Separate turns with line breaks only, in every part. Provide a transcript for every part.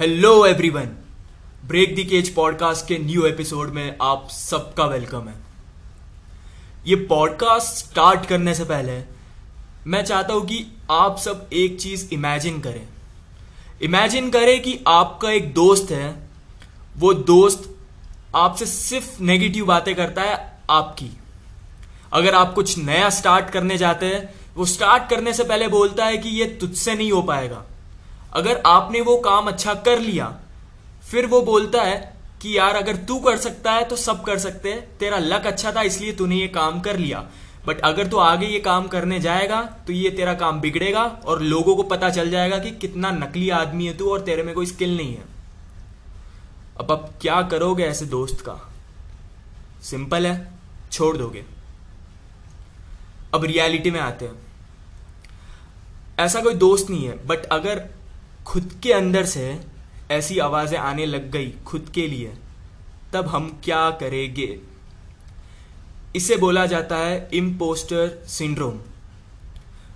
Hello everyone break the cage podcast के new episode में आप सबका वेलकम है। ये पॉडकास्ट स्टार्ट करने से पहले मैं चाहता हूँ कि आप सब एक चीज़ इमेजिन करें। इमेजिन करें कि आपका एक दोस्त है। वो दोस्त आपसे सिर्फ़ नेगेटिव बातें करता है आपकी। अगर आप कुछ नया स्टार्ट करने जाते हैं, वो स्टार्ट करने से पहले बोलता है कि ये तुझसे नहीं हो पाएगा। अगर आपने वो काम अच्छा कर लिया, फिर वो बोलता है कि यार, अगर तू कर सकता है तो सब कर सकते हैं। तेरा लक अच्छा था, इसलिए तूने ये काम कर लिया। बट अगर तू आगे ये काम करने जाएगा तो ये तेरा काम बिगड़ेगा और लोगों को पता चल जाएगा कि कितना नकली आदमी है तू और तेरे में कोई स्किल नहीं है। अब अब क्या करोगे ऐसे दोस्त का? सिंपल है, छोड़ दोगे। अब रियलिटी में आते हैं। ऐसा कोई दोस्त नहीं है बट अगर खुद के अंदर से ऐसी आवाज़ें आने लग गई खुद के लिए। तब हम क्या करेंगे? इसे बोला जाता है इम्पोस्टर सिंड्रोम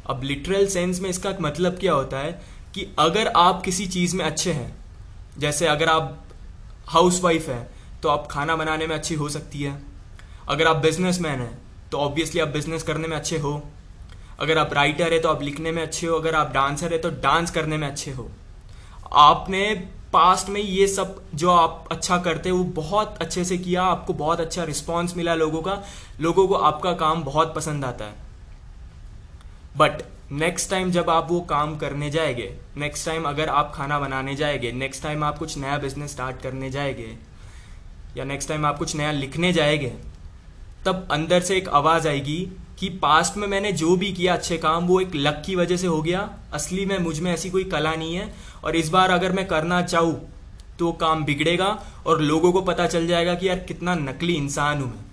अब लिटरल सेंस में इसका मतलब क्या होता है कि अगर आप किसी चीज़ में अच्छे हैं, जैसे अगर आप हाउस वाइफ है तो आप खाना बनाने में अच्छी हो सकती है। अगर आप बिजनेसमैन हैं तो ऑब्वियसली आप बिज़नेस करने में अच्छे हो। अगर आप राइटर है तो आप लिखने में अच्छे हो। अगर आप डांसर है तो डांस करने में अच्छे हो। आपने पास्ट में ये सब जो आप अच्छा करते, वो बहुत अच्छे से किया, आपको बहुत अच्छा रिस्पॉन्स मिला लोगों का। लोगों को आपका काम बहुत पसंद आता है। बट नेक्स्ट टाइम जब आप वो काम करने जाएँगे नेक्स्ट टाइम अगर आप खाना बनाने जाएँगे नेक्स्ट टाइम आप कुछ नया बिज़नेस स्टार्ट करने जाएँगे, या नेक्स्ट टाइम आप कुछ नया लिखने जाएँगे तब अंदर से एक आवाज़ आएगी कि पास्ट में मैंने जो भी किया अच्छे काम, वो एक लक की वजह से हो गया। असली में मुझमें ऐसी कोई कला नहीं है और इस बार अगर मैं करना चाहूँ तो काम बिगड़ेगा और लोगों को पता चल जाएगा कि यार कितना नकली इंसान हूँ मैं।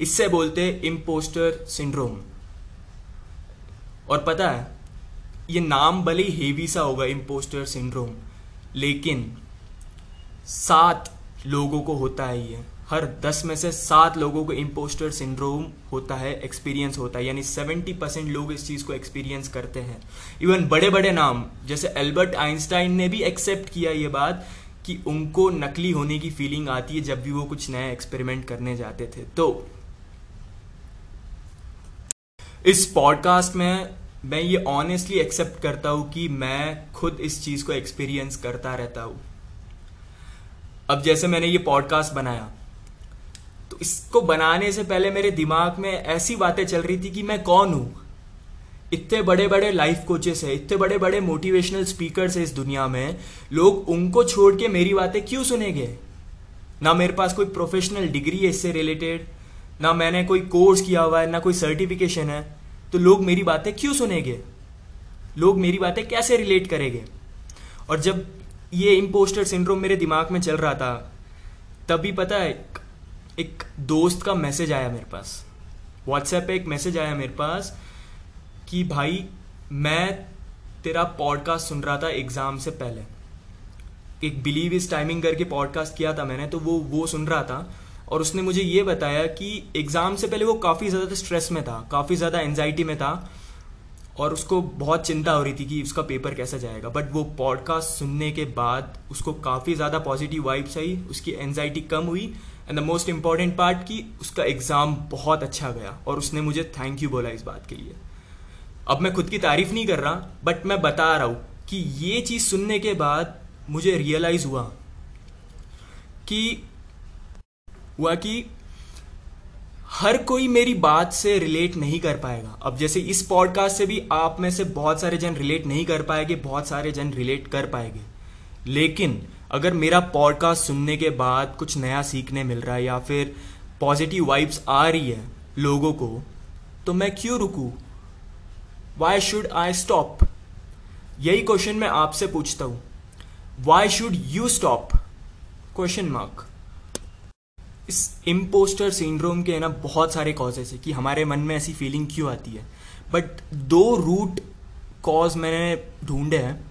इससे बोलते इम्पोस्टर सिंड्रोम और पता है, ये नाम भले ही हेवी सा होगा इम्पोस्टर सिंड्रोम लेकिन सात लोगों को होता है ये। हर दस में से सात लोगों को इम्पोस्टर सिंड्रोम होता है एक्सपीरियंस होता है, यानी सेवेंटी परसेंट लोग इस चीज़ को एक्सपीरियंस करते हैं। इवन बड़े बड़े नाम, जैसे एल्बर्ट आइंस्टाइन ने भी एक्सेप्ट किया ये बात कि उनको नकली होने की फीलिंग आती है जब भी वो कुछ नया एक्सपेरिमेंट करने जाते थे। तो इस पॉडकास्ट में मैं ये ऑनेस्टली एक्सेप्ट करता हूँ कि मैं खुद इस चीज़ को एक्सपीरियंस करता रहता हूँ। अब जैसे मैंने ये पॉडकास्ट बनाया तो इसको बनाने से पहले मेरे दिमाग में ऐसी बातें चल रही थी कि मैं कौन हूँ? इतने बड़े बड़े लाइफ कोचेस है, इतने बड़े बड़े मोटिवेशनल स्पीकर्स है इस दुनिया में। लोग उनको छोड़ के मेरी बातें क्यों सुनेंगे? ना मेरे पास कोई प्रोफेशनल डिग्री है इससे रिलेटेड ना मैंने कोई कोर्स किया हुआ है, ना कोई सर्टिफिकेशन है। तो लोग मेरी बातें क्यों सुनेंगे? लोग मेरी बातें कैसे रिलेट करेंगे? और जब ये इम्पोस्टर सिंड्रोम मेरे दिमाग में चल रहा था, तभी पता है एक दोस्त का मैसेज आया मेरे पास। व्हाट्सएप पे एक मैसेज आया मेरे पास कि भाई, मैं तेरा पॉडकास्ट सुन रहा था एग्ज़ाम से पहले। एक बिलीव इस टाइमिंग करके पॉडकास्ट किया था मैंने तो वो वो सुन रहा था और उसने मुझे ये बताया कि एग्ज़ाम से पहले वो काफ़ी ज़्यादा स्ट्रेस में था, काफ़ी ज़्यादा एनजाइटी में था और उसको बहुत चिंता हो रही थी कि उसका पेपर कैसा जाएगा। बट वो पॉडकास्ट सुनने के बाद उसको काफ़ी ज़्यादा पॉजिटिव वाइब्स आई, उसकी एनजाइटी कम हुई and the most important part कि उसका एग्ज़ाम बहुत अच्छा गया और उसने मुझे थैंक यू बोला इस बात के लिए। अब मैं खुद की तारीफ़ नहीं कर रहा बट मैं बता रहा हूँ कि ये चीज़ सुनने के बाद मुझे रियलाइज़ हुआ कि हुआ कि हर कोई मेरी बात से रिलेट नहीं कर पाएगा। अब जैसे इस पॉडकास्ट से भी आप में से बहुत सारे जन रिलेट नहीं कर पाएँगे, बहुत सारे जन रिलेट कर पाएँगे। लेकिन अगर मेरा पॉडकास्ट सुनने के बाद कुछ नया सीखने मिल रहा है या फिर पॉजिटिव वाइब्स आ रही है लोगों को तो मैं क्यों रुकू? वाई शुड आई स्टॉप यही क्वेश्चन मैं आपसे पूछता हूँ। Why should you stop question mark इस इम्पोस्टर सिंड्रोम के ना बहुत सारे कॉजेस है कि हमारे मन में ऐसी फीलिंग क्यों आती है। बट दो रूट कॉज मैंने ढूंढे हैं।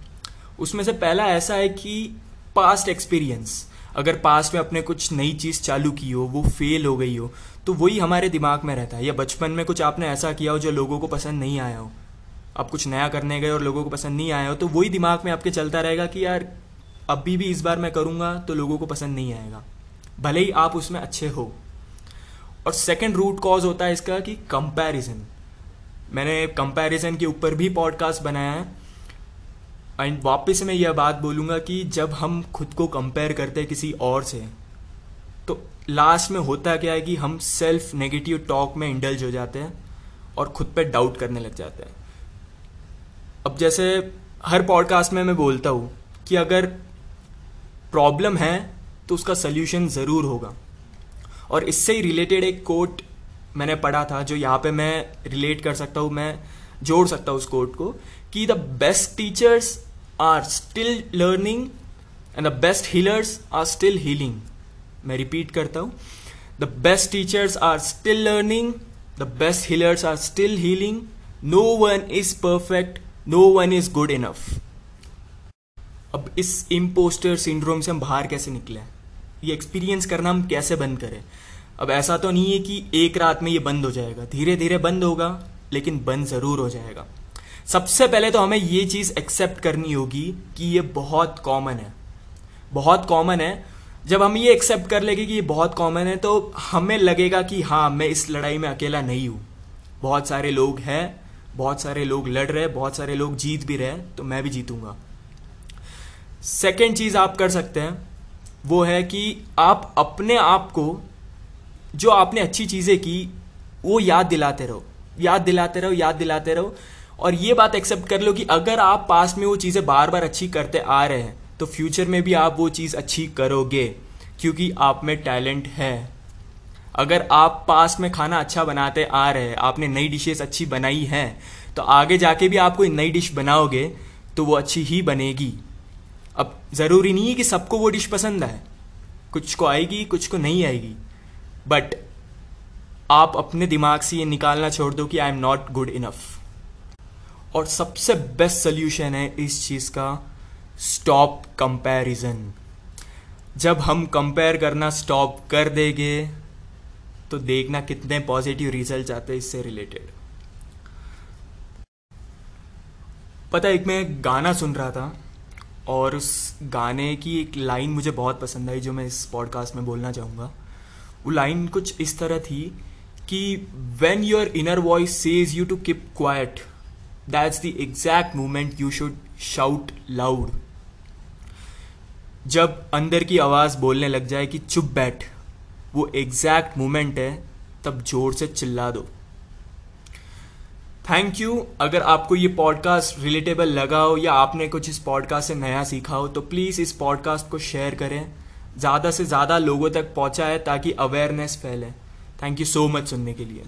उसमें से पहला ऐसा है कि पास्ट एक्सपीरियंस अगर पास्ट में अपने कुछ नई चीज़ चालू की हो, वो फेल हो गई हो तो वही हमारे दिमाग में रहता है। या बचपन में कुछ आपने ऐसा किया हो जो लोगों को पसंद नहीं आया हो। आप कुछ नया करने गए और लोगों को पसंद नहीं आया हो तो वही दिमाग में आपके चलता रहेगा कि यार, अभी भी इस बार मैं करूँगा तो लोगों को पसंद नहीं आएगा। भले ही आप उसमें अच्छे हो। और सेकेंड रूट कॉज होता है इसका कि कंपैरिजन मैंने कंपैरिजन के ऊपर भी पॉडकास्ट बनाया है। एंड वापस मैं यह बात बोलूँगा कि जब हम खुद को कंपेयर करते हैं किसी और से तो लास्ट में होता क्या है कि हम सेल्फ नेगेटिव टॉक में इंडल्ज हो जाते हैं और खुद पे डाउट करने लग जाते हैं। अब जैसे हर पॉडकास्ट में मैं बोलता हूँ कि अगर प्रॉब्लम है तो उसका सल्यूशन ज़रूर होगा। और इससे ही रिलेटेड एक कोट मैंने पढ़ा था, जो यहाँ पे मैं रिलेट कर सकता हूँ, मैं जोड़ सकता हूँ उस कोट को कि the best teachers are still learning and the best healers are still healing मैं रिपीट करता हूँ. The best teachers are still learning the best healers are still healing no one is perfect no one is good enough अब इस impostor syndrome से हम बाहर कैसे निकले ये एक्सपीरियंस करना हम कैसे बंद करें? अब ऐसा तो नहीं है कि एक रात में ये बंद हो जाएगा धीरे धीरे बंद होगा, लेकिन बंद ज़रूर हो जाएगा। सबसे पहले तो हमें ये चीज़ एक्सेप्ट करनी होगी कि ये बहुत कॉमन है। बहुत कॉमन है। जब हम ये एक्सेप्ट कर लेंगे कि ये बहुत कॉमन है तो हमें लगेगा कि हाँ मैं इस लड़ाई में अकेला नहीं हूँ। बहुत सारे लोग हैं, बहुत सारे लोग लड़ रहे हैं, बहुत सारे लोग जीत भी रहे हैं तो मैं भी जीतूँगा। सेकेंड चीज़ आप कर सकते हैं, वो है कि आप अपने आप को, जो आपने अच्छी चीज़ें की, वो याद दिलाते रहो। याद दिलाते रहो, याद दिलाते रहो। और ये बात एक्सेप्ट कर लो कि अगर आप पास में वो चीज़ें बार बार अच्छी करते आ रहे हैं तो फ्यूचर में भी आप वो चीज़ अच्छी करोगे, क्योंकि आप में टैलेंट है। अगर आप पास में खाना अच्छा बनाते आ रहे हैं, आपने नई डिशेस अच्छी बनाई हैं तो आगे जाके भी आप कोई नई डिश बनाओगे तो वो अच्छी ही बनेगी। अब ज़रूरी नहीं है कि सबको वो डिश पसंद आए। कुछ को आएगी, कुछ को नहीं आएगी। बट आप अपने दिमाग से ये निकालना छोड़ दो कि I am not good enough और सबसे बेस्ट सोल्यूशन है इस चीज़ का स्टॉप कंपैरिजन जब हम कंपेयर करना स्टॉप कर देंगे तो देखना कितने पॉजिटिव रिज़ल्ट आते हैं इससे रिलेटेड पता एक मैं गाना सुन रहा था, और उस गाने की एक लाइन मुझे बहुत पसंद आई, जो मैं इस पॉडकास्ट में बोलना चाहूँगा। वो लाइन कुछ इस तरह थी कि when your inner voice says you to keep quiet that's the exact moment you should shout loud जब अंदर की आवाज़ बोलने लग जाए कि चुप बैठ, वो एग्जैक्ट मोमेंट है, तब ज़ोर से चिल्ला दो। थैंक यू अगर आपको ये पॉडकास्ट रिलेटेबल लगा हो या आपने कुछ इस पॉडकास्ट से नया सीखा हो तो प्लीज़ इस पॉडकास्ट को शेयर करें। ज़्यादा से ज़्यादा लोगों तक पहुँचाए ताकि अवेयरनेस फैले। थैंक यू सो मच सुनने के लिए।